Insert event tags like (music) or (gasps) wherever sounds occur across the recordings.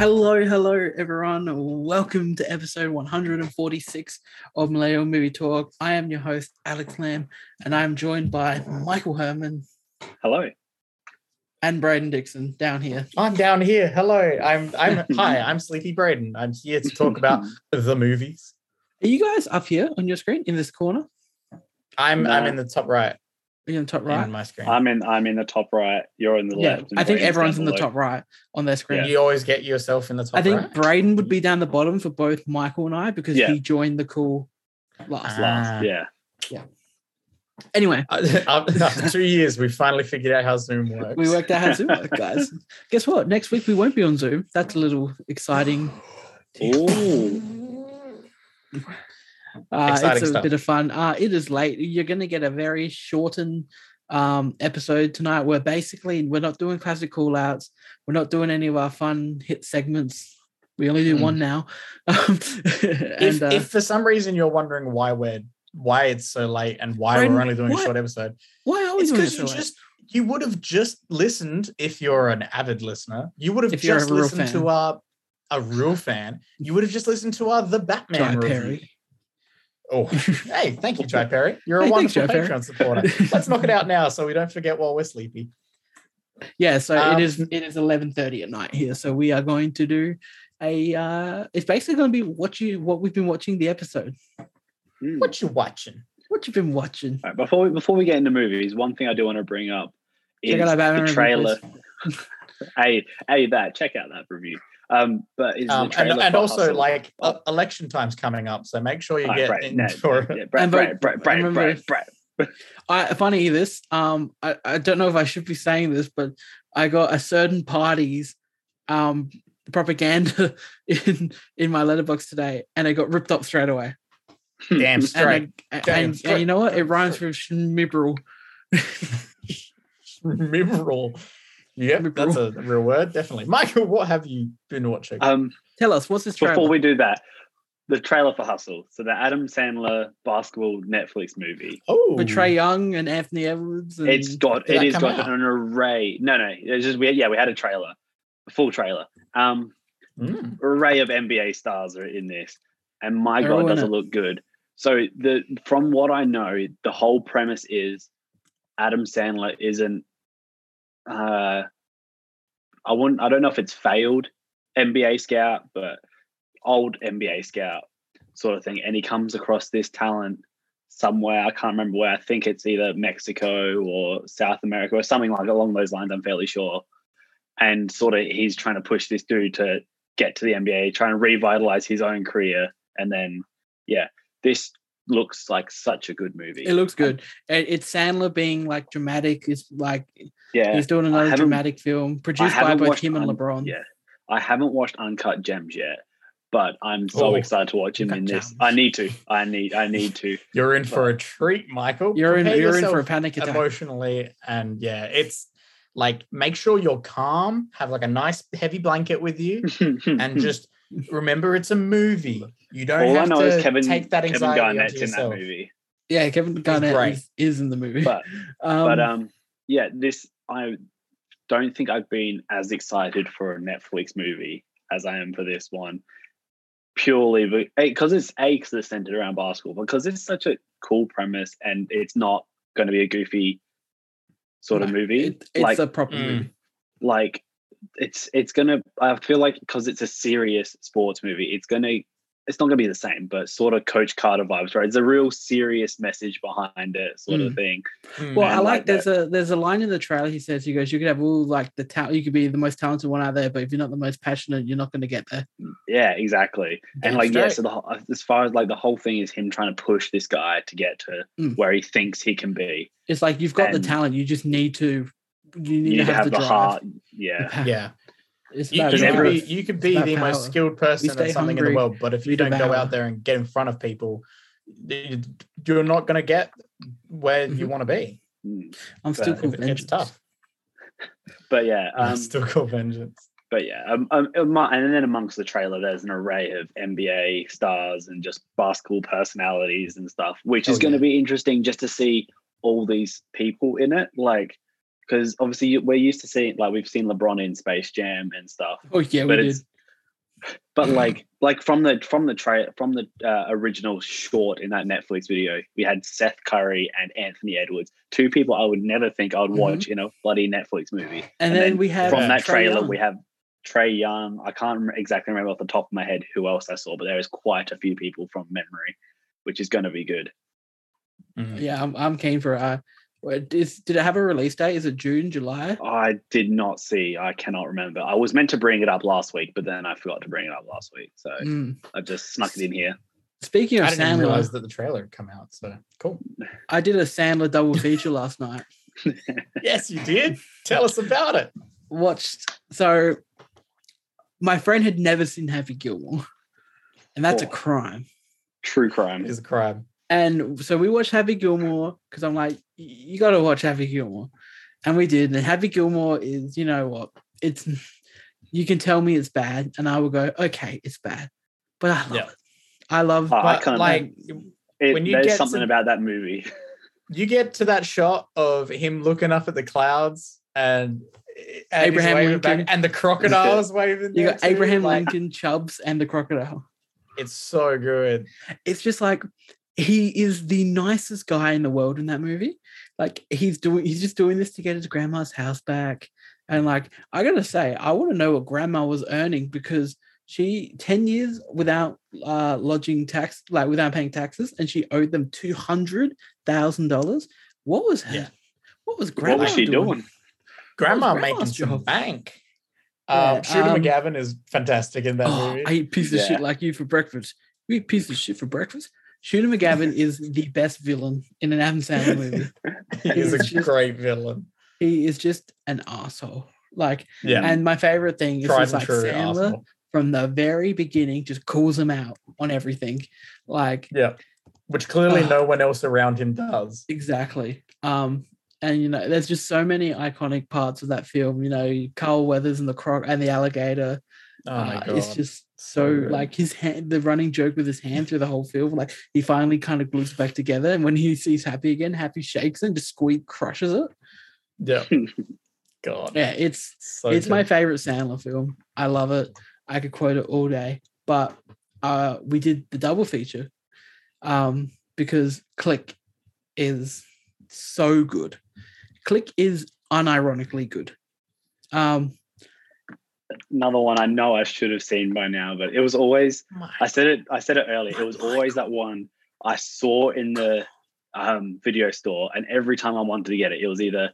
Hello, hello, everyone. Welcome to episode 146 of Millennial Movie Talk. I am your host, Alex Lamb, and I'm joined by Michael Herman Hello. and Braden Dixon down here. I'm down here. Hello. I'm I'm (laughs) hi, I'm Sleepy Braden. I'm here to talk about (laughs) the movies. Are you guys up here on your screen in this corner? I'm I'm in the top right, Are you on the top right. right? on my screen. I'm in. I'm in the top right. You're in the Yeah, left. and I think everyone's in the below. top right on their screen. You always get yourself in the top I think right. Braden would be down the bottom for both Michael and I because Yeah. he joined the call last. Ah. Last. Yeah. Yeah. Anyway, (laughs) After two years, we finally figured out how Zoom (laughs) works. we worked out how Zoom works, (laughs) guys. Guess what? Next week we won't be on Zoom. That's a little exciting. Ooh. Uh, it's a stuff. bit of fun. Uh, it is late. You're going to get a very shortened um, episode tonight where basically we're not doing classic call outs. We're not doing any of our fun hit segments. We only do Mm. one now. Um, (laughs) If, uh, if for some reason you're wondering why we're why it's so late and why Braden, we're only doing what? a short episode, why are we it's doing because you so late? just you would have just listened if you're an avid listener. You would have If just listened fan. to our a real fan. You would have just listened to our the Batman Jai review. Perry. Oh, (laughs) hey, thank you, Jai Perry. You're a Hey, thanks, wonderful Jai Perry. Patreon supporter. Let's knock it out now so we don't forget while we're sleepy. Yeah, so Um, it is it is eleven thirty at night here. So we are going to do a uh it's basically gonna be what you what we've been watching the episode. Hmm. What you watching? What you've been watching. All right, before we before we get into movies, one thing I do want to bring up is Check out our Batman the trailer. please. (laughs) hey, hey, that check out that review. Um, but is Um, the and and also Hustle- like uh, election time's coming up, so make sure you All right, get Brett, in no, (laughs) for yeah, Brett, And Brett, Brett, I Brett, remember- Brett, Brett. (laughs) I funny this. Um, I, I don't know if I should be saying this, but I got a certain party's um propaganda (laughs) in in my letterbox today, and it got ripped up straight away. damn And, straight. I- and, Damn and straight. you know what? It rhymes with schmibral. Memorable. Yep, that's a real word, definitely. Michael, what have you been watching? Um, Tell us what's this trailer? before we do that, the trailer for Hustle. So the Adam Sandler basketball Netflix movie. oh, with Trae Young and Anthony Edwards. And It's got Did it has got out? an array. No, no, it's just we yeah we had a trailer, a full trailer. Um, Mm. array of NBA stars are in this, and my They're god, does it. it look good. So the from what I know, the whole premise is Adam Sandler isn't. Uh, I wouldn't. I don't know if it's failed NBA scout, but old NBA scout sort of thing, and he comes across this talent somewhere. I can't remember where. I think it's either Mexico or South America or something like along those lines. I'm fairly sure. And sort of, he's trying to push this dude to get to the NBA, trying to revitalize his own career. And then, yeah, this looks like such a good movie. it looks good. And it's Sandler being like dramatic. Is like Yeah, he's doing another dramatic film produced by haven't both him and Un- LeBron. Yeah, I haven't watched Uncut Gems yet, but I'm so Oh, excited to watch him in this. Gems. I need to. I need. I need to. (laughs) You're in for a treat, Michael. You're in. You're in for a panic attack. emotionally, and yeah, it's like make sure you're calm, have like a nice heavy blanket with you, (laughs) and just remember it's a movie. You don't all I have know to is Kevin. take that Kevin anxiety Garnett's onto in that yourself. movie. Yeah, Kevin Garnett is, is in the movie. But (laughs) um, but um yeah this i don't think i've been as excited for a netflix movie as i am for this one purely because it's a because it's centered around basketball because it's such a cool premise and it's not going to be a goofy sort of movie it- it's like a proper Mm. movie. like it's it's gonna i feel like because it's a serious sports movie it's gonna it's not gonna be the same but sort of coach carter vibes right it's a real serious message behind it sort of thing Mm. Well, Man, I like like there's a there's a line in the trailer. He says, "He goes, you could have all like the talent. You could be the most talented one out there, but if you're not the most passionate, you're not going to get there." Yeah, exactly. Damn and like, yeah, so the as far as like the whole thing is him trying to push this guy to get to Mm. where he thinks he can be. It's like you've got the talent. You just need to. You You need, need to have, the, the drive. heart. Yeah. (laughs) yeah, It's you, about you could everyone- be you could It's be about the power. most skilled person at something in the world, but if you don't go out there and get in front of people, you- you're not going to get where you Mhm. want to be. Mm. I'm still But cool. It- it's tough. But yeah, (laughs) um, it's still called vengeance. but yeah, um, um, and then amongst the trailer, there's an array of NBA stars and just basketball personalities and stuff, which is Oh, going to yeah. be interesting just to see all these people in it. Like, because obviously we're used to seeing like we've seen LeBron in Space Jam and stuff, Oh yeah, we but did. it's But like, like from the from the tra- from the uh, original short in that Netflix video, we had Seth Curry and Anthony Edwards, two people I would never think I would Mhm. watch in a bloody Netflix movie. And, then, we have from that Trae trailer, Young. we have Trae Young. I can't rem- exactly remember off the top of my head who else I saw, but there is quite a few people from memory, which is going to be good. Mhm. Yeah, I'm, I'm keen for uh what is did it have a release date? Is it June, July? I did not see. I cannot remember. I was meant to bring it up last week, but then I forgot to bring it up last week, so Mm. I just snuck it in here. Speaking of I didn't Sandler, realize that the trailer had come out. So cool. I did a Sandler double feature last night. (laughs) Yes, you did. Tell us about it. Watched so my friend had never seen Happy Gilmore, and that's a Oh. crime. True crime. It's a crime. And so we watched Happy Gilmore because I'm like, you got to watch Happy Gilmore, and we did. And Happy Gilmore is, you know what? It's (laughs) you can tell me it's bad, and I will go, okay, it's bad, but I love Yeah. it. I love Oh, I But can't- like It, when you there's get something to- about that movie. (laughs) you get to that shot of him looking up at the clouds and, and Abraham waving back, Lincoln. and the crocodiles (laughs) waving. you got too, Abraham like, Lincoln, Chubbs, and the crocodile. It's so good. It's just like he is the nicest guy in the world in that movie. Like he's doing, he's just doing this to get his grandma's house back. And like I gotta say, I want to know what grandma was earning because she 10 years without uh lodging tax, like without paying taxes, and she owed them two hundred thousand dollars. What was her? Yeah. What was grandma what was she doing? Grandma grandma's making some job? bank. Yeah, um, Shooter um, McGavin is fantastic in that Oh, movie. I eat piece of Yeah. shit like you for breakfast. You eat piece of shit for breakfast. Shooter McGavin is the best villain in an Adam Sandler movie. (laughs) he is a just- great villain. He is just an asshole. Like, Yeah, and my favorite thing is tried just like true. Sandler Arsenal. from the very beginning just calls him out on everything. Like, Yeah, which clearly Oh. no one else around him does. exactly. Um, and you know, there's just so many iconic parts of that film. You know, Carl Weathers and the croc and the alligator. Oh my Uh, it's just So so like his hand, the running joke with his hand through the whole film. Like he finally kind of glues back together, and when he sees Happy again, Happy shakes and just squeak crushes it. yeah. (laughs) God, Yeah, it's so it's my favorite Sandler film. I love it. I could quote it all day. But uh, we did the double feature um, because Click is so good. Click is unironically good. Um, Another one I know I should have seen by now, but it was always My I said it I said it earlier. It was always that one I saw in the um, video store, and every time I wanted to get it, it was either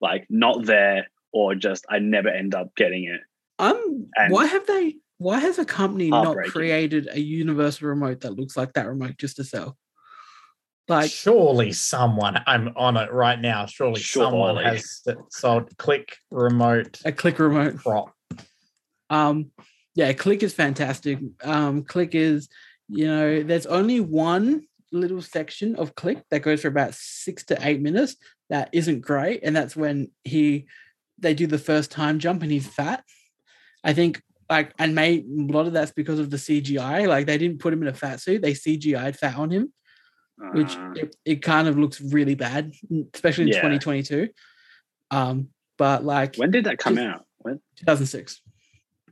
like not there or just I never end up getting it. um, And- why have they? Why has a company not created a universal remote that looks like that remote just to sell? Like, surely someone I'm on it right now. Surely someone has sold click remote a click remote. prop. Um, yeah, Click is fantastic. Um, Click is, you know, there's only one little section of Click that goes for about six to eight minutes that isn't great, and that's when he they do the first time jump and he's fat. I think like and may a lot of that's because of the CGI. Like they didn't put him in a fat suit; they CGI'd fat on him, which Uh, it, it kind of looks really bad, especially in Yeah. 2022. Um, but like when did that come out? When? 2006.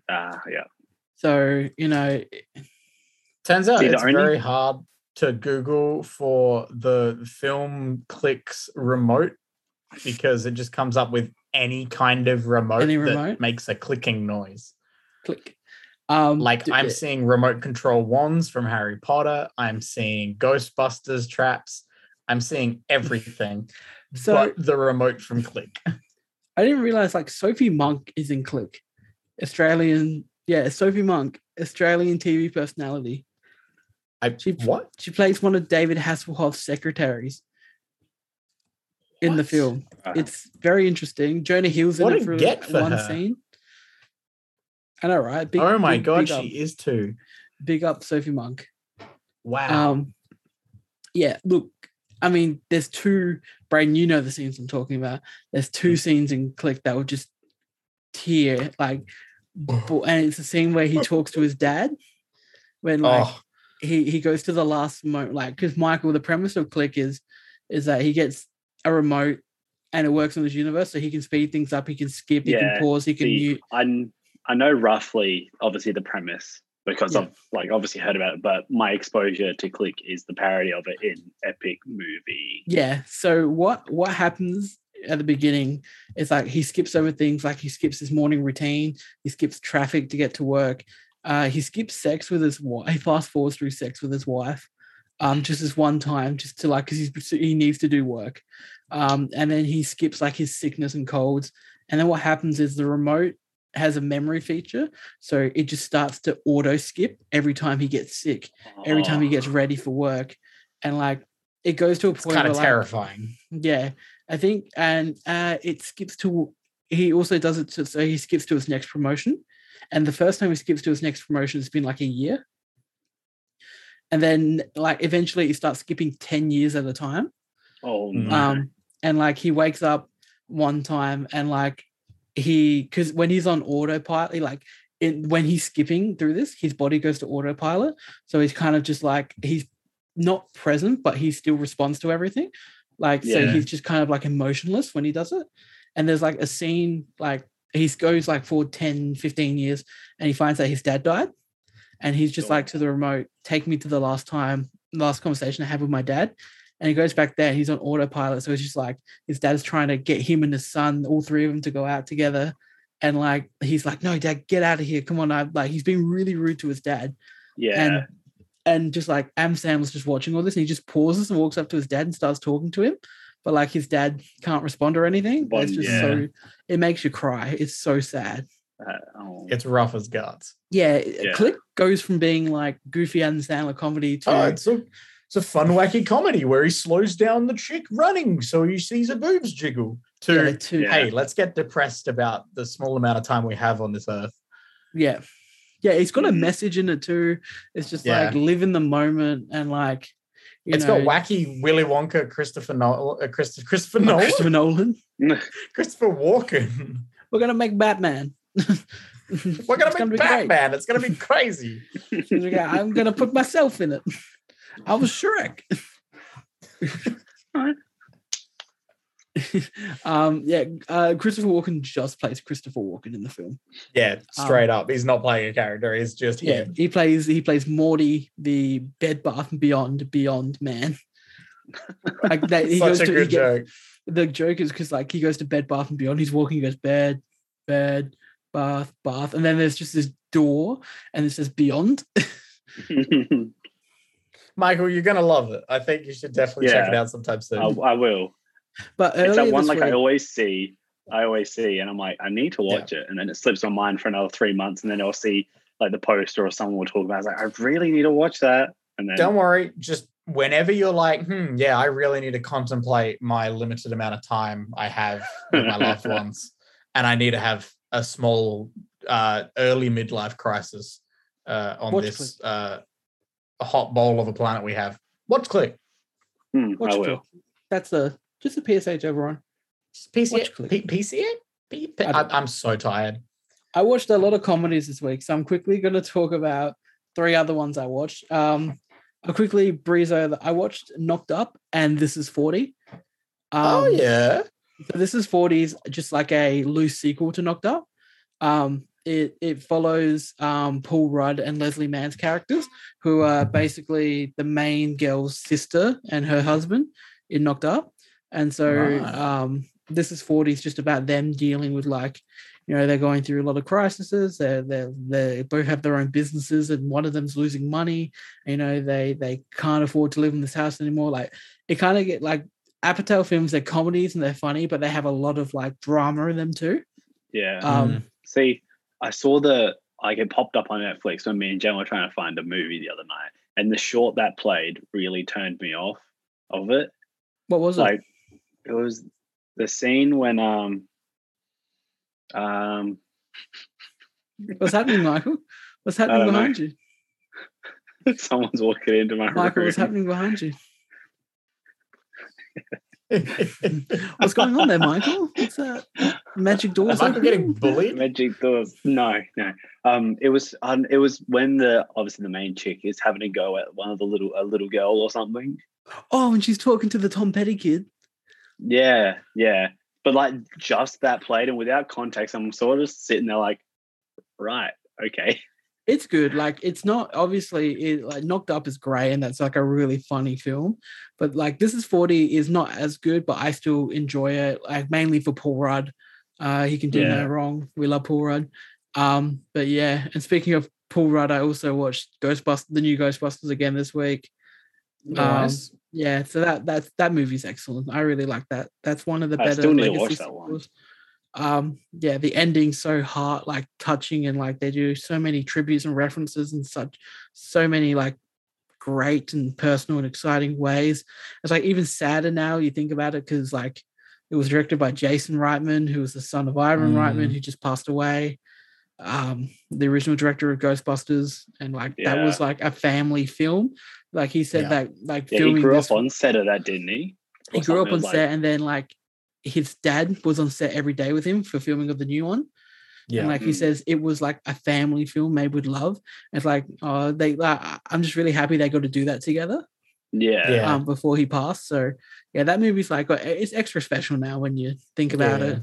Ah, yeah. So you know, Turns out it's only- very hard to Google for the film clicks remote because it just comes up with any kind of remote, Any that makes a clicking noise. click. Um, Like I'm seeing remote control wands from Harry Potter. I'm seeing Ghostbusters traps. I'm seeing everything (laughs) So- but the remote from Click. (laughs) I didn't realize like Sophie Monk is in Click, Australian. Yeah, Sophie Monk, Australian TV personality. I She- what? She plays one of David Hasselhoff's secretaries in the film. Uh, It's very interesting. Jonah Hill's in it for one her. scene. I know, right? Big, oh my big- god, big she is too. big up Sophie Monk. Wow. Um, yeah, look, I mean, there's two, Braden, you know the scenes I'm talking about. There's two Mm. scenes in Click that would just tear, like, and it's the scene where he talks to his dad when, like, oh, he, he goes to the last moment, like, because Michael, the premise of Click is, is that he gets a remote and it works on his universe, so he can speed things up, he can skip, he Yeah, can pause, he can see, mute. I I know roughly, obviously, the premise because Yeah. I've like obviously heard about it, but my exposure to Click is the parody of it in Epic Movie. Yeah. So what what happens at the beginning it's like he skips over things like he skips his morning routine, he skips traffic to get to work, uh, he skips sex with his wife. He fast forwards through sex with his wife, um, just this one time, just to like because he's he needs to do work, um, and then he skips like his sickness and colds, and then what happens is the remote has a memory feature, so it just starts to auto skip every time he gets sick, every time he gets ready for work, and like it goes to a It's point kind where of like, terrifying. yeah, I think, and uh, it skips to. He also does it to so he skips to his next promotion, and the first time he skips to his next promotion has been like a year, and then like eventually he starts skipping ten years at a time. Oh Mhm. no. Um, and like he wakes up one time and like he because when he's on autopilot, he, like in when he's skipping through this, his body goes to autopilot, so he's kind of just like he's not present, but he still responds to everything. Like so he's just kind of like emotionless when he does it. And there's like a scene like he goes like for 10, 15 years and he finds that his dad died. And he's just Sure. like to the remote, take me to the last time, last conversation I had with my dad. And he goes back there, he's on autopilot. So it's just like his dad's trying to get him and his son, all three of them, to go out together. And like he's like, No, dad, get out of here. Come on. I like he's being really rude to his dad yeah. and and just like Am Sam was just watching all this, and he just pauses and walks up to his dad and starts talking to him, but like his dad can't respond or anything. But, it's just yeah. so it makes you cry. It's so sad. Uh, oh. It's rough as guts. Yeah, Yeah. Click goes from being like goofy Adam Sandler comedy to Oh, it's a it's a fun, wacky comedy where he slows down the chick running so he sees her boobs jiggle. To yeah, to Yeah. hey, let's get depressed about the small amount of time we have on this earth. yeah. Yeah, it's got a Mhm. message in it too. It's just Yeah. like live in the moment and like you It's know, got wacky Willy Wonka, Christopher Nolan, uh, Christopher, Christopher Nolan, Christopher Nolan. (laughs) Christopher Walken. We're gonna make Batman. We're gonna make Batman. It's gonna be crazy. I'm gonna put myself in it. I was Shrek. (laughs) (laughs) um, yeah, uh, Christopher Walken just plays Christopher Walken in the film. Yeah, straight up. He's not playing a character. He's just Yeah, him. he plays he plays Morty, the Bed Bath and Beyond Beyond man. (laughs) Like that, he goes a to good get- joke. the joke is because like he goes to Bed Bath and Beyond. He's walking, he goes bed, bed, bath, bath, and then there's just this door, and it says Beyond. (laughs) Michael, you're gonna love it. I think you should definitely check it out sometime soon. I, I will. But It's that one this like I always see. I always see, and I'm like, I need to Yeah. watch it, and then it slips my mind for another three months, and then I'll see like the poster or someone will talk about. It. I was like, I really need to watch that, and then Don't worry. Just whenever you're like, hmm, yeah, I really need to contemplate my limited amount of time I have with my loved (laughs) ones, and I need to have a small, uh, early midlife crisis uh, on Watch this uh, hot bowl of a planet we have. Watch Click. Hmm, Watch I Click. will. That's a just a PSA to everyone. Watch P- PCA? P- P- I don't- I- I'm so tired. I watched a lot of comedies this week, so I'm quickly going to talk about three other ones I watched. Um, I'll quickly breeze over. I watched Knocked Up and This Is 40. Um, oh yeah. So This Is 40s, just like a loose sequel to Knocked Up. Um, it it follows um, Paul Rudd and Leslie Mann's characters, who are basically the main girl's sister and her husband in Knocked Up. And so Right. um, This Is 40 is just about them dealing with like, you know, they're going through a lot of crises. They're, they're, they both have their own businesses and one of them's losing money. You know, they they can't afford to live in this house anymore. Like it kind of get like Apatow films, they're comedies and they're funny, but they have a lot of like drama in them too. Yeah. Um, See, I saw the like it popped up on Netflix when me and Jen were trying to find a movie the other night, and the short that played really turned me off of it. What was? Like it was the scene when um um What's happening, Michael? What's happening don't know. behind you? (laughs) someone's walking into my Michael, room. what's happening behind you? (laughs) What's going on there, Michael? What's that? Magic doors. Am Michael getting bullied? Magic doors. No, no. Um, it was um, it was when the obviously the main chick is having a go at one of the little a little girl or something. Oh, and she's talking to the Tom Petty kid. Yeah, yeah. But like just that plate and without context, I'm sort of sitting there like, right, okay. it's good. Like it's not obviously it, like Knocked Up is great and that's like a really funny film, but like This Is Forty is not as good, but I still enjoy it. Like mainly for Paul Rudd, uh, he can do Yeah. no wrong. We love Paul Rudd. Um, but yeah, and speaking of Paul Rudd, I also watched Ghostbusters, the new Ghostbusters again this week. Nice. Yeah, so that that that movie's excellent. I really like that. That's one of the I better. still need to legacy watch that one. sequels. Um, yeah, the ending's so heart like touching, and like they do so many tributes and references and such, so many like great and personal and exciting ways. It's like even sadder now you think about it because like it was directed by Jason Reitman, who was the son of Ivan Reitman, Mm. who just passed away. Um, the original director of Ghostbusters, and like that was like a family film. Like he said Yeah. that like Yeah, he filming grew this up on set of that, didn't he? he grew up on It was set and then like his dad was on set every day with him for filming of the new one Yeah. and like he Mm. says it was like a family film made with love it's like oh they like, I- i'm just really happy they got to do that together yeah. Yeah. um before he passed so yeah that movie's like uh, it's extra special now when you think about Yeah. it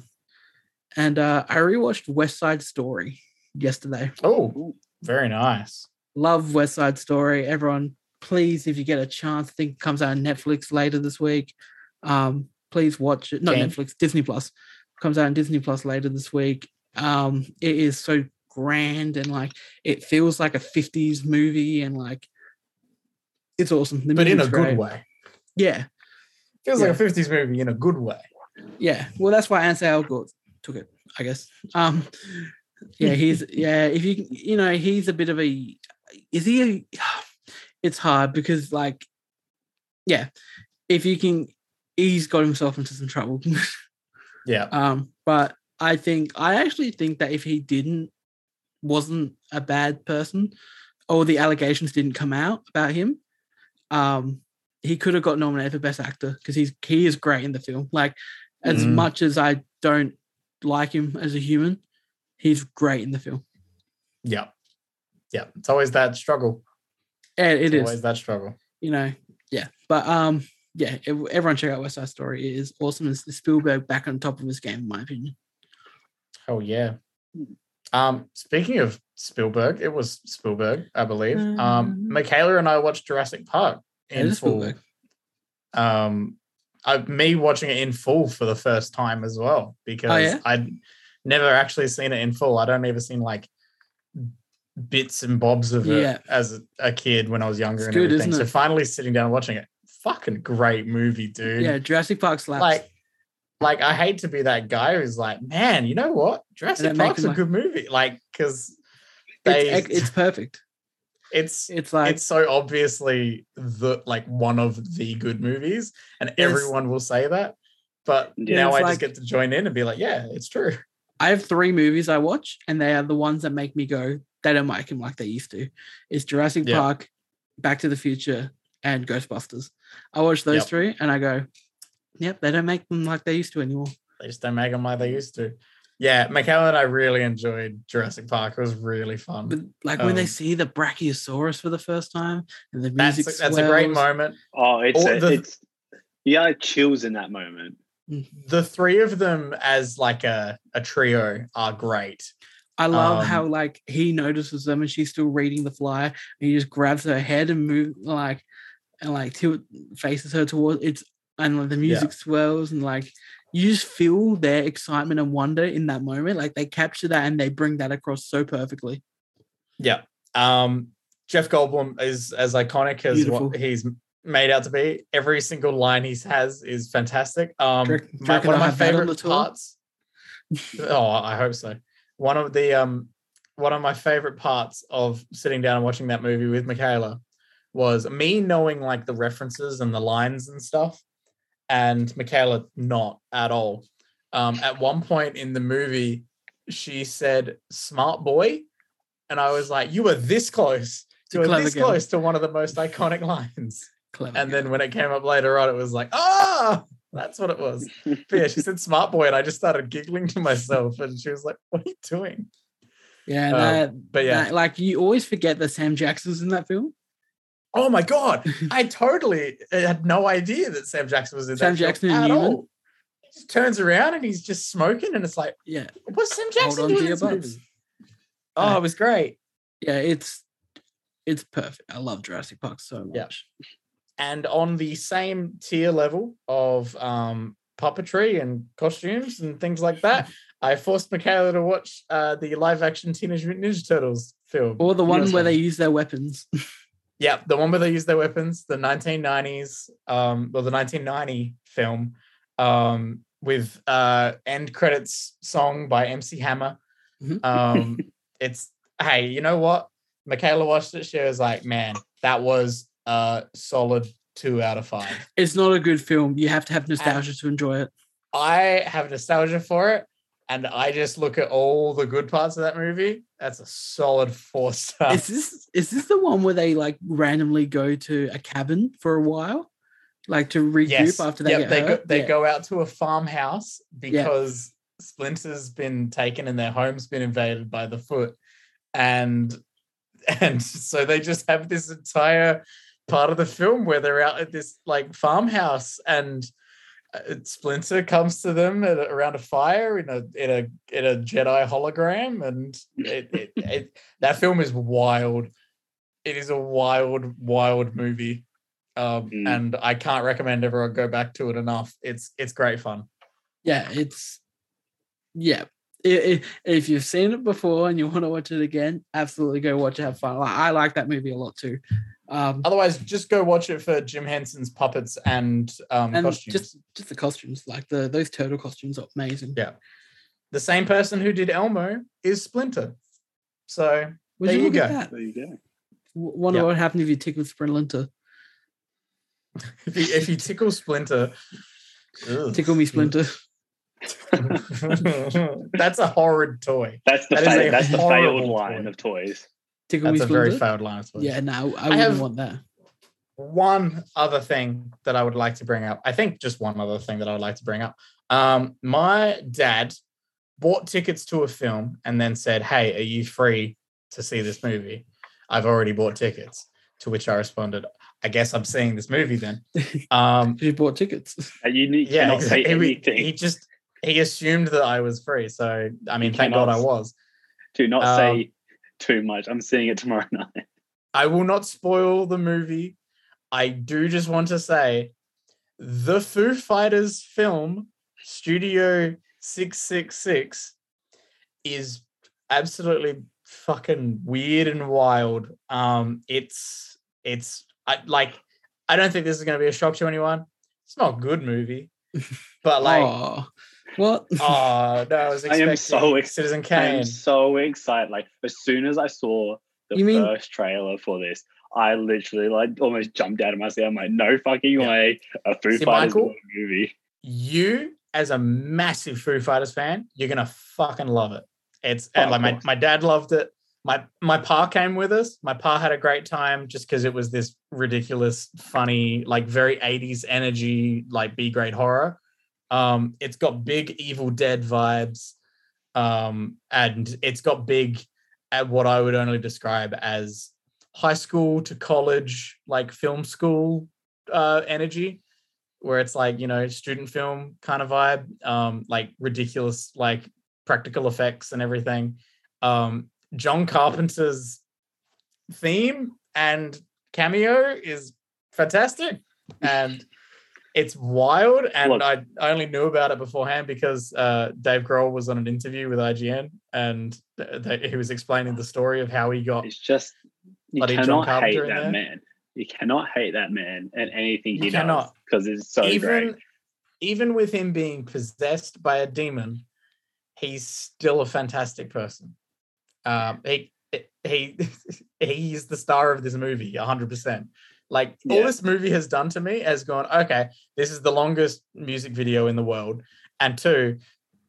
and uh i rewatched west side story yesterday Oh, very nice. love West Side Story. Everyone, please, if you get a chance, I think it comes out on Netflix later this week. Um, please watch it. Not Okay. Netflix, Disney Plus. Comes out on Disney Plus later this week. Um, it is so grand and like it feels like a 50s movie and like it's awesome. The But in a music's good way. Yeah. Feels Yeah. like a 50s movie in a good way. Yeah. Well, that's why Ansel Elgort took it, I guess. Um, yeah, he's (laughs) yeah. If you you know, he's a bit of a. Is he? A, (sighs) it's hard because like, yeah, if you can, he's got himself into some trouble. (laughs) Yeah. um, but I think I actually think that if he didn't, wasn't a bad person, or the allegations didn't come out about him, um, he could have got nominated for best actor because he's he is great in the film. Like as Mm. much as I don't like him as a human, he's great in the film. Yeah. Yeah. It's always that struggle. And It's it always that struggle. you know, yeah. But um, yeah, everyone check out West Side Story. It is awesome. It's Spielberg back on top of his game, in my opinion. Oh yeah. Um, speaking of Spielberg, it was Spielberg, I believe. Um, Um, Michaela and I watched Jurassic Park in full. Spielberg. Um, I, me watching it in full for the first time as well oh, because Oh, yeah? I'd never actually seen it in full. I'd only ever seen like bits and bobs of it Yeah. as a, kid when I was younger It's and good, everything. So finally sitting down and watching it, fucking great movie, dude. Yeah, Jurassic Park slaps. like like I hate to be that guy who's like, man, you know what? Jurassic don't Park's a like- good movie. Like, because they it's it's perfect. It's, It's like it's so obviously the like one of the good movies, and everyone will say that. But now I like- just get to join in and be like, yeah, it's true. I have three movies I watch, and they are the ones that make me go, they don't like him like they used to. It's Jurassic Yeah. Park, Back to the Future, and Ghostbusters. I watch those Yep. three and I go, yep, they don't make them like they used to anymore. They just don't make them like they used to. Yeah, Michaela and I really enjoyed Jurassic Park. It was really fun. But like when they Um, see the Brachiosaurus for the first time and the that's music that's a great moment. Oh, it's a, the- it's yeah, got chills in that moment. The three of them as like a, a trio are great. I love Um, how like he notices them and she's still reading the flyer and he just grabs her head and move like and like tilt faces her towards it's and like, the music swells and like you just feel their excitement and wonder in that moment. Like they capture that and they bring that across so perfectly. Yeah. Um, Jeff Goldblum is as iconic as Beautiful. what he's made out to be. Every single line he has is fantastic. Um, Do you do you my- one of my have that on favorite parts. oh, I hope so. One of the um, one of my favorite parts of sitting down and watching that movie with Michaela was me knowing like the references and the lines and stuff, and Michaela not at all. Um, at one point in the movie, she said "smart boy," and I was like, "You were this close. You were this close to one of the most iconic (laughs) lines." Clever. And then when it came up later on, it was like, "Ah, that's what it was." But yeah, she said "smart boy," and I just started giggling to myself, and she was like, "What are you doing?" yeah, and um, But yeah, that- like you always forget that Sam Jackson's in that film. Oh my god, (laughs) I totally had no idea that Sam Jackson was in Sam that Jackson at Newman? all. He just turns around and he's just smoking, and it's like, Yeah. what's Sam Jackson on doing to in this movie? Oh, it was great. Yeah, it's it's perfect. I love Jurassic Park so much. Yeah. And on the same tier level of um, puppetry and costumes and things like that, (laughs) I forced Michaela to watch uh, the live action Teenage Mutant Ninja Turtles film. Or the one where they use their weapons. (laughs) Yeah, the one where they use their weapons, the 1990s, um, well, the 1990 film, um, with uh end credits song by MC Hammer. Mhm. Um, (laughs) it's hey, you know what? Michaela watched it. She was like, man, that was a solid two out of five. It's not a good film. You have to have nostalgia to enjoy it. I have nostalgia for it, and I just look at all the good parts of that movie. That's a solid four star. Is this is this the one where they like randomly go to a cabin for a while, like to regroup after they Yep, get they go, they Yeah. go out to a farmhouse because Splinter's been taken and their home's been invaded by the foot, and (laughs) and so they just have this entire part of the film where they're out at this like farmhouse and Splinter comes to them at, around a fire in a in a in a Jedi hologram, and it, it, (laughs) it that film is wild. It is a wild, wild movie, um, Mm. and I can't recommend everyone go back to it enough. It's it's great fun. yeah, it's yeah. I- I- if you've seen it before and you want to watch it again, absolutely go watch it. Have fun. I like that movie a lot too. Um, Otherwise, just go watch it for Jim Henson's puppets and um, and costumes. just just the costumes, like the those turtle costumes, are amazing. Yeah. the same person who did Elmo is Splinter. So Would There you you go. that? There you go. Wonder Yeah. what happened if you tickled Splinter. (laughs) if you, if you tickle Splinter, (laughs) ugh. Tickle me, Splinter. (laughs) that's a horrid toy. That's the That is fa- a that's the horrible failed line toy. of toys. Tickle me, That's a very Splinter. failed line of toys. Yeah, no, I I wouldn't have- want that. one other thing that I would like to bring up. I think just one other thing that I would like to bring up. Um, my dad bought tickets to a film and then said, Hey, are you free to see this movie? I've already bought tickets. To which I responded, I guess I'm seeing this movie then. (laughs) Um, You bought tickets. Uh, You need, yeah, cannot say he, anything. he just he assumed that I was free. So I mean, You thank God I was. Do not um, say too much. I'm seeing it tomorrow (laughs) night. I will not spoil the movie. I do just want to say the Foo Fighters film, Studio 666, is absolutely fucking weird and wild. Um, it's it's I, like I don't think this is going to be a shock to anyone. It's not a good movie, (laughs) but like oh, what? oh no, I was I am so ex- Citizen I am so excited. Like as soon as I saw the You mean- first trailer for this, I literally like almost jumped out of my seat. I'm like, no fucking Yeah. way, a Foo See, Fighters Michael? movie. you as a massive Foo Fighters fan, you're gonna fucking love it. It's Oh, and like my, my dad loved it. My my pa came with us. My pa had a great time just because it was this ridiculous, funny, like very 80s energy, like B grade horror. Um, it's got big Evil Dead vibes. Um, and it's got big at what I would only describe as high school to college, like film school uh energy where it's like you know student film kind of vibe um like ridiculous like practical effects and everything um john carpenter's theme and cameo is fantastic and it's wild and Look. i only knew about it beforehand because uh dave grohl was on an interview with ign and th- th- he was explaining the story of how he got It's just you cannot hate that there. man. You cannot hate that man and anything You he does cannot. because it's so even great. even with him being possessed by a demon, he's still a fantastic person. Um, he he (laughs) he's the star of this movie, hundred percent. Like all this movie has done to me has gone, okay, this is the longest music video in the world, and two,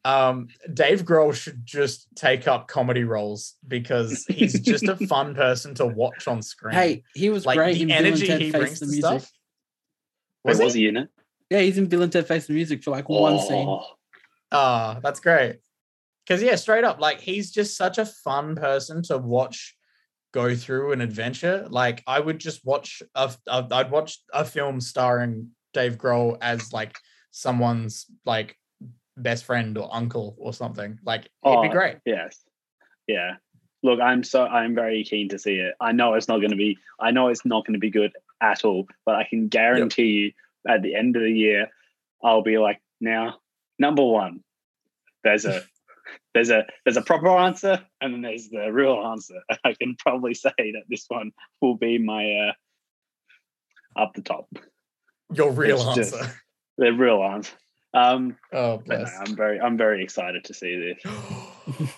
um, Dave Grohl should just take up comedy roles because he's just a (laughs) fun person to watch on screen. Hey, he was like great the in Bill and energy Ted he brings the to Music. stuff. Wait, Was was he? he in it? Yeah, he's in Bill and Ted Face the Music for like one scene. Oh, Ah, that's great. Because yeah, straight up, like he's just such a fun person to watch go through an adventure. Like I would just watch a, a I'd watch a film starring Dave Grohl as like someone's like best friend or uncle or something. Like it'd be Oh, great. Yes. Yeah. look, I'm so I'm very keen to see it. I know it's not going to be. I know it's not going to be good at all, but I can guarantee you, at the end of the year, I'll be like, now, number one, there's a there's a there's a proper answer, and then there's the real answer. (laughs) I can probably say that this one will be my uh, up the top, Your real It's just- answer. the real answer. Um, Oh, but no. I'm very I'm very excited to see this.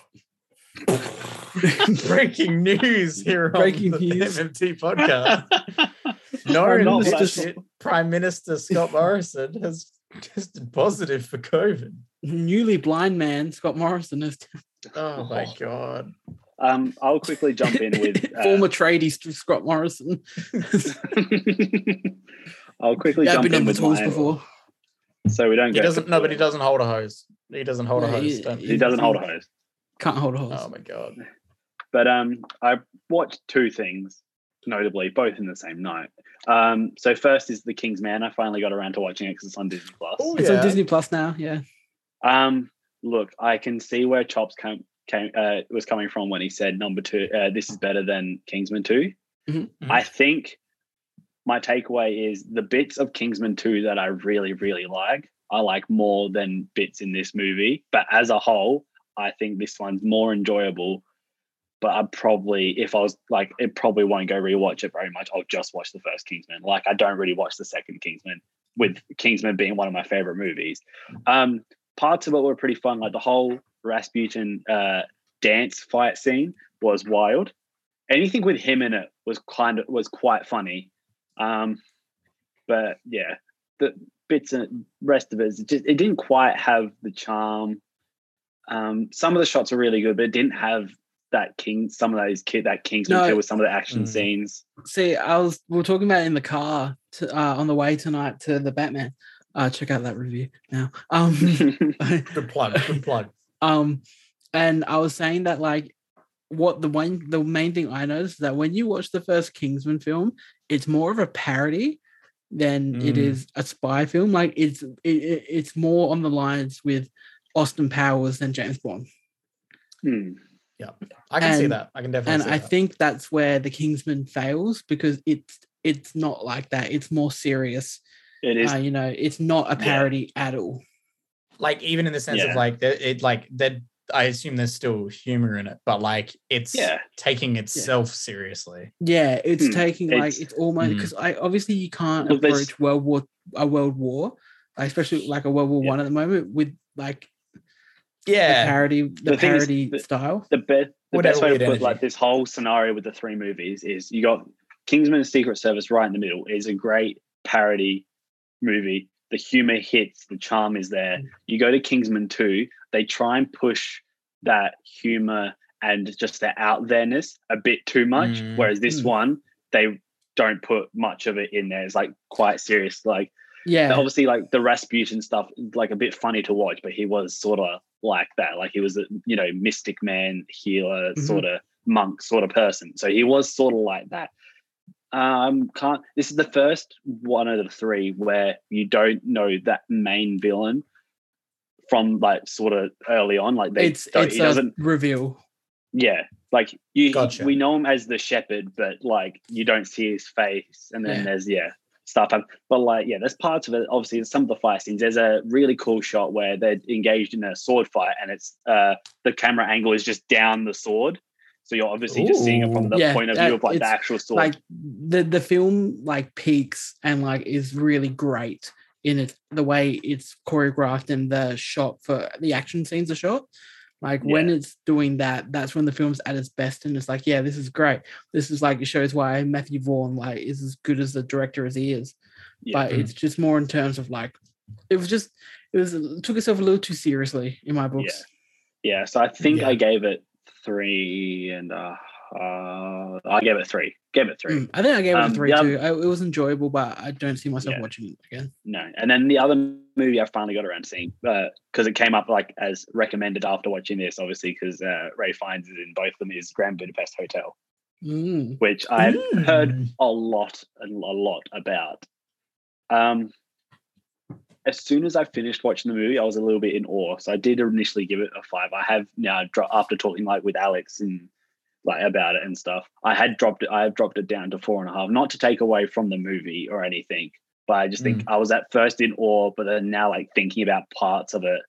(gasps) (laughs) Breaking news here Breaking on the news. MMT podcast. (laughs) No, Prime no Minister- Prime Minister Scott Morrison has tested positive for COVID. Newly blind man Scott Morrison is (laughs) Oh my god. Um, I'll quickly jump in with (laughs) uh, former tradie Scott Morrison. (laughs) I'll quickly Yeah, I've jump been in with tools mine, before. so we don't He go. doesn't. No, but he doesn't hold a hose. He doesn't hold a hose. he- don't- He doesn't hold a hose. Can't hold a hose. Oh my god. But um, I watched two things, notably both in the same night. Um, so first is The King's Man. I finally got around to watching it because it's on Disney Plus. Oh it's on Disney Plus now. Yeah. Um, look, I can see where Chops came, came uh, was coming from when he said number two. Uh, this is better than Kingsman 2 Mhm. Mhm. I think my takeaway is the bits of Kingsman two that I really really like. I like more than bits in this movie, but as a whole, I think this one's more enjoyable. But I probably, if I was like, it probably won't go rewatch it very much. I'll just watch the first Kingsman. Like I don't really watch the second Kingsman, with Kingsman being one of my favorite movies. Um, parts of it were pretty fun. Like the whole Rasputin uh, dance fight scene was wild. Anything with him in it was kind of was quite funny. Um, but yeah, the bits and rest of it, is it just, it didn't quite have the charm. Um, some of the shots are really good, but it didn't have that king. Some of those kid that Kingsman No. with some of the action Mm. scenes. See, I was we were talking about it in the car to, uh, on the way tonight to the Batman. Uh, check out that review now. Um, (laughs) (laughs) Good plug. Good plug. um, and I was saying that like what the one the main thing I noticed is that when you watch the first Kingsman film, it's more of a parody than it Mm. is a spy film. Like it's it, it- it's more on the lines with Austin Powers than James Bond. Hmm. I can see that. I can definitely and see I that. think that's where the Kingsman fails because it's it's not like that. It's more serious. It is. Uh, you know, it's not a Yeah. parody at all. like even in the sense Yeah. of like there- it like that I assume there's still humor in it, but like it's Yeah. taking itself seriously. Yeah, it's Hmm, taking like it's- it's almost Hmm. because I obviously you can't Look, there's- approach World War a World War, like, especially like a World War Yeah. One at the moment with like the Yeah. parody the, The thing is parody that- style. the best the Whatever best way to put energy. like this whole scenario with the three movies is you got Kingsman and Secret Service right in the middle is a great parody movie. The humor hits, the charm is there. You go to Kingsman 2, they try and push that humor and just the out there-ness a bit too much. Mm. Whereas this Mm. one, they don't put much of it in there. It's like quite serious. Like Yeah, obviously like the Rasputin stuff like a bit funny to watch, but he was sort of like that. Like he was a you know mystic man, healer, Mhm. sort of monk, sort of person. So he was sort of like that. Um, can't. This is the first one of the three where you don't know that main villain from like sort of early on. Like they, it's don't, it's he a doesn't. reveal. Yeah, like you, Gotcha. we know him as the shepherd, but like you don't see his face. And then Yeah. there's yeah stuff. But like yeah, there's parts of it. Obviously, some of the fight scenes. There's a really cool shot where they're engaged in a sword fight, and it's uh the camera angle is just down the sword. So you're obviously just seeing it from the Yeah, point of view of like the actual story. Like the the film like peaks and like is really great in it the way it's choreographed and the shot for the action scenes are shot. Like when it's doing that, that's when the film's at its best, and it's like, yeah, this is great. This is like it shows why Matthew Vaughn like is as good as the director as he is. Yeah. But mm-hmm. it's just more in terms of like, it was just it was it took itself a little too seriously in my books. yeah, so I think Yeah. I gave it three and uh, uh I gave it three. Gave it three. Mm, I think I gave it Um, a three the too. I, it was enjoyable, but I don't see myself Yeah. watching it again. No. And then the other movie I finally got around to seeing because it came up like as recommended after watching this, obviously because uh, Ralph Fiennes is in both of them is Grand Budapest Hotel, Mm. which I've heard Mm. a lot and a lot about. Um, as soon as I finished watching the movie, I was a little bit in awe. So I did initially give it a five. I have now after talking like with Alex and like about it and stuff. I had dropped it. I have dropped it down to four and a half, not to take away from the movie or anything, but I just think I was at first in awe, but then now like thinking about parts of it,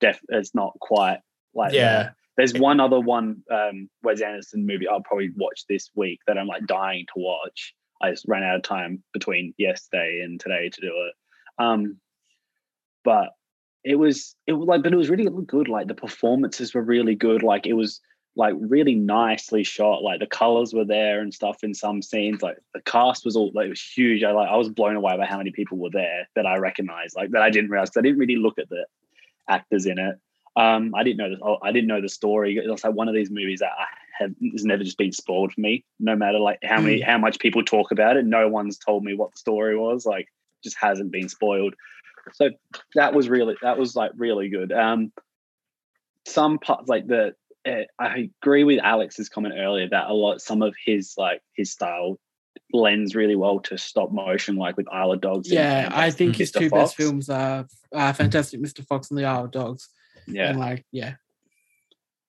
def- it's not quite like Yeah. that. There's one other one um, Wes Anderson movie I'll probably watch this week that I'm like dying to watch. I just ran out of time between yesterday and today to do it. Um, but it was it was like, but it was really good. Like the performances were really good. Like it was like really nicely shot. Like the colors were there and stuff in some scenes. Like the cast was all like it was huge. I like I was blown away by how many people were there that I recognized. Like that I didn't realize. I didn't really look at the actors in it. Um, I didn't know this. I didn't know the story. It was like one of these movies that I have has never just been spoiled for me. No matter like how many how much people talk about it, no one's told me what the story was. Like just hasn't been spoiled. So that was really that was like really good. Um, some parts like the uh, I agree with Alex's comment earlier that a lot some of his like his style lends really well to stop motion, like with Isle of Dogs. and Yeah, I Fantastic think his two Fox. best films are uh, Fantastic Mr. Fox and The Isle of Dogs. Yeah, And like, yeah.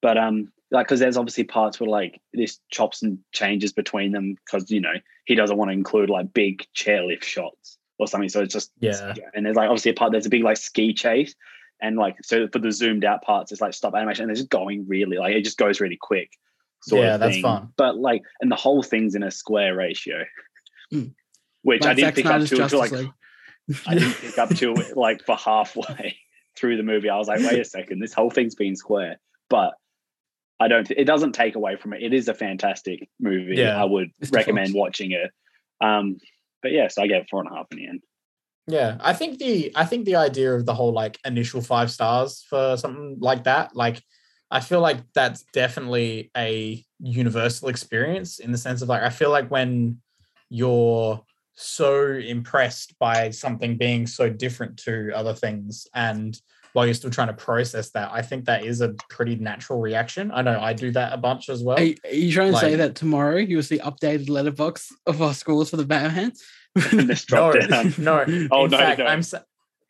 but um, like because there's obviously parts where like this chops and changes between them because you know he doesn't want to include like big chairlift shots or something. So it's just Yeah. and there's like obviously a part there's a big like ski chase and like so for the zoomed out parts it's like stop animation and it's just going really like it just goes really quick sort Yeah, of that's fun. but like and the whole thing's in a square ratio Mm. which i didn't Zack pick up to until like i didn't pick up to (laughs) like for halfway (laughs) through the movie i was like wait a second this whole thing's being square but i don't it doesn't take away from it it is a fantastic movie Yeah. i would recommend Fox. watching it um but yes i gave four and a half in the end. Yeah, I think the I think the idea of the whole like initial five stars for something like that, like I feel like that's definitely a universal experience in the sense of like I feel like when you're so impressed by something being so different to other things and while you're still trying to process that, I think that is a pretty natural reaction. I know I do that a bunch as well. Are, you- are you trying to say that tomorrow you'll see updated Letterboxd of our scores for the Batman? and No, (laughs) no. (laughs) Oh, in no, fact, no. I'm sa-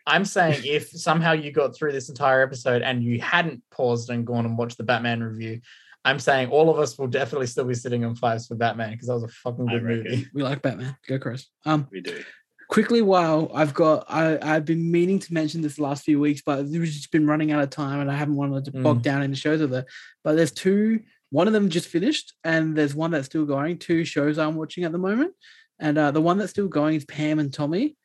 I'm saying if somehow you got through this entire episode and you hadn't paused and gone and watched the Batman review, I'm saying all of us will definitely still be sitting on fives for Batman because that was a fucking good movie. we like Batman. Go Chris. Um, we do quickly while I've got I, I've been meaning to mention this the last few weeks, but we've just been running out of time and I haven't wanted to bog Mm. down in the shows of it. But there's two, one of them just finished, and there's one that's still going, two shows I'm watching at the moment. And uh, the one that's still going is Pam and Tommy,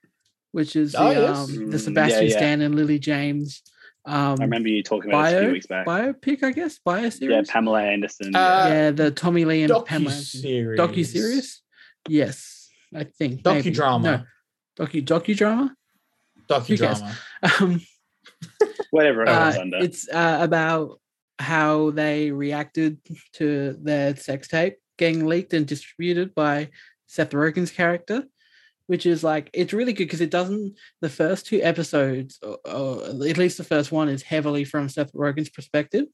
which is the, Oh, yes. um, Mm, the Sebastian yeah. Stan and Lily James um I remember you talking about this a few weeks back. biopic, I guess, bio series. yeah. Pamela Anderson. Uh, yeah, the Tommy Lee and Pamela Anderson. Docu-series. docu series. Yes, I think maybe. Docudrama. No, docu docudrama. Docudrama. Um, (laughs) whatever uh, under. it's uh, about how they reacted to their sex tape getting leaked and distributed by Seth Rogen's character, which is like it's really good because it doesn't. The first two episodes, or, or at least the first one, is heavily from Seth Rogen's perspective,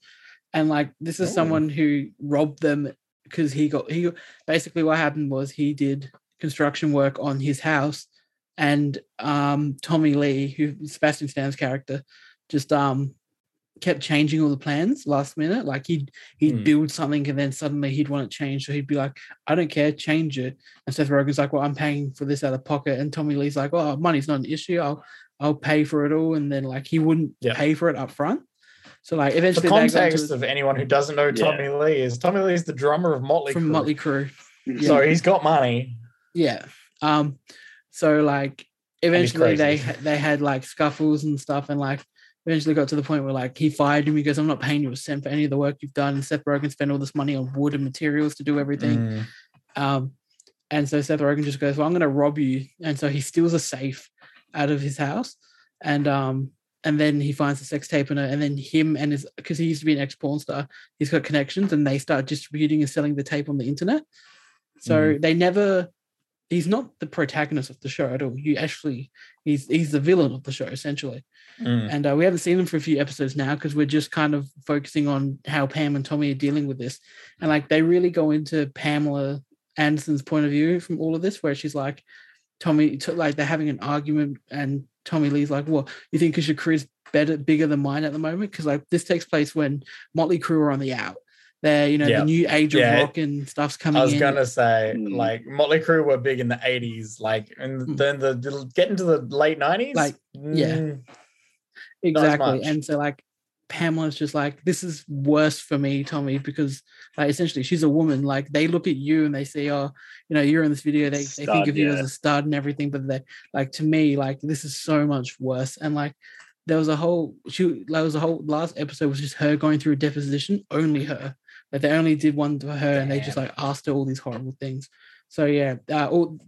and like this is Oh. someone who robbed them because he got he basically what happened was he did construction work on his house and um Tommy Lee who Sebastian Stan's character just um kept changing all the plans last minute like he'd he'd Hmm. build something and then suddenly he'd want it changed so he'd be like I don't care change it and Seth Rogen's like well I'm paying for this out of pocket and Tommy Lee's like oh money's not an issue I'll I'll pay for it all and then like he wouldn't Yeah. pay for it up front so like The eventually they got into context it of anyone who doesn't know Yeah. Tommy Lee is Tommy Lee is the drummer of Motley from Crue. Motley Crue (laughs) So he's got money. Yeah. Um. So like, eventually they they had like scuffles and stuff, and like eventually got to the point where like he fired him. because "I'm not paying you a cent for any of the work you've done." And Seth Rogen spent all this money on wood and materials to do everything. Mm. Um. And so Seth Rogen just goes, "Well, I'm going to rob you," and so he steals a safe out of his house, and um. And then he finds the sex tape in it, and then him and his because he used to be an ex porn star, he's got connections, and they start distributing and selling the tape on the internet. So they never he's not the protagonist of the show at all. He actually he's he's the villain of the show essentially. Mm. And uh, we haven't seen him for a few episodes now because we're just kind of focusing on how Pam and Tommy are dealing with this. And like they really go into Pamela Anderson's point of view from all of this, where she's like, Tommy, like they're having an argument, and Tommy Lee's like, "Well, you think because your career's better, bigger than mine at the moment? Because like this takes place when Motley Crue are on the out." They're you know Yeah. the new age of Yeah. rock and stuff's coming I was in. gonna say Mm. like Motley Crue were big in the eighties, like and Mm. then the, the getting to the late nineties, Like, yeah. Mm, exactly and so like pamela's just like this is worse for me tommy because like essentially she's a woman like they look at you and they say oh you know you're in this video they, they think Stud, of you as a stud and everything but they like to me like this is so much worse and like there was a whole she there was a whole last episode was just her going through a deposition only her like they only did one for her and they just like asked her all these horrible things so yeah uh, all,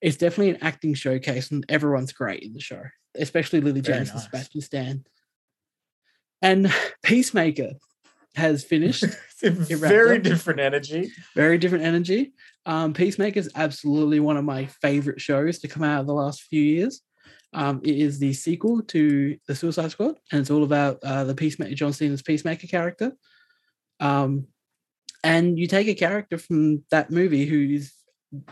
it's definitely an acting showcase and everyone's great in the show especially lily Very james and sebastian stan and (laughs) Peacemaker has finished. (laughs) it's a wrapped very different energy. Very different energy. Um, Peacemaker is absolutely one of my favorite shows to come out of the last few years. Um, it is the sequel to the Suicide Squad, and it's all about uh, the Peacemaker, John Cena's Peacemaker character. Um, and you take a character from that movie who is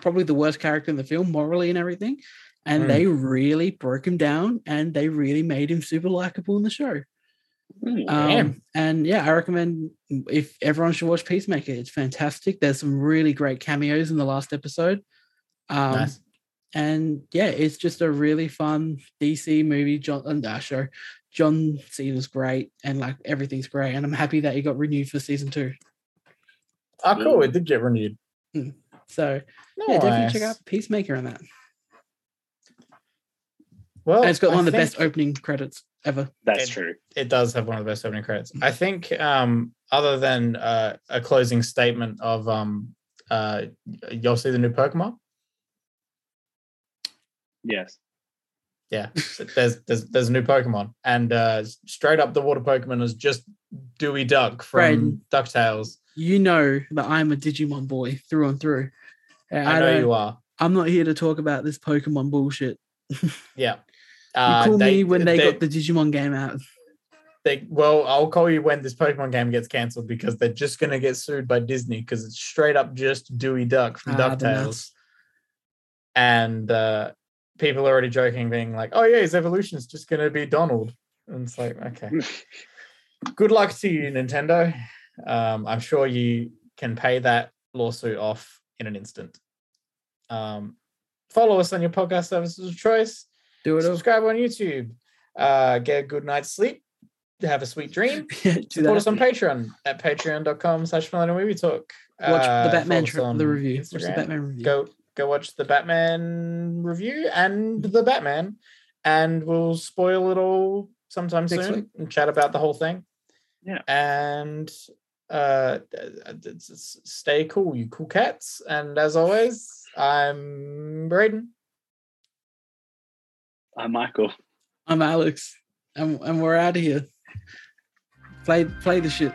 probably the worst character in the film, morally and everything, and Hmm. they really broke him down, and they really made him super likable in the show. Hmm. Um, and yeah, I recommend if everyone should watch Peacemaker. It's fantastic. There's some really great cameos in the last episode. Um, nice. And yeah, it's just a really fun DC movie. John and uh, show. John Cena's great, and like everything's great. And I'm happy that he got renewed for season two. Oh, cool! It did get renewed. So yeah, definitely check Nice. out Peacemaker on that. Well, and it's got I one of the best opening credits ever. That's it- true. It does have one of the best opening credits. I think, um, other than uh, a closing statement of, um, uh, you'll see the new Pokemon. Yes. Yeah, (laughs) there's there's there's a new Pokemon, and uh, straight up the water Pokemon is just Dewey Duck from Ducktales. You know that I'm a Digimon boy through and through. And I know you are. I'm not here to talk about this Pokemon bullshit. (laughs) Yeah. You Uh, call they- me when they, they- got the Digimon game out. they well, I'll call you when this Pokemon game gets cancelled because they're just gonna get sued by Disney because it's straight up just Dewey Duck from Ah, Ducktales. And uh people are already joking, being like, Oh yeah, his evolution is just gonna be Donald. And it's like, okay. (laughs) Good luck to you, Nintendo. Um, I'm sure you can pay that lawsuit off in an instant. Um, follow us on your podcast services of choice. Do it all. Subscribe on YouTube. Uh, get a good night's sleep. Have a sweet dream. (laughs) Yeah, do Support us on Patreon at patreon.com slash Millennium Movie Talk. Watch Uh, the Batman follow us tri- the review. Watch the Batman review. Go go watch the Batman review and the Batman, and we'll spoil it all sometime Next soon week. and chat about the whole thing. Yeah. And uh, d- d- s- stay cool, you cool cats. And as always, I'm Braden. I'm Michael. I'm Alex, and, and we're out of here. Play play the shit.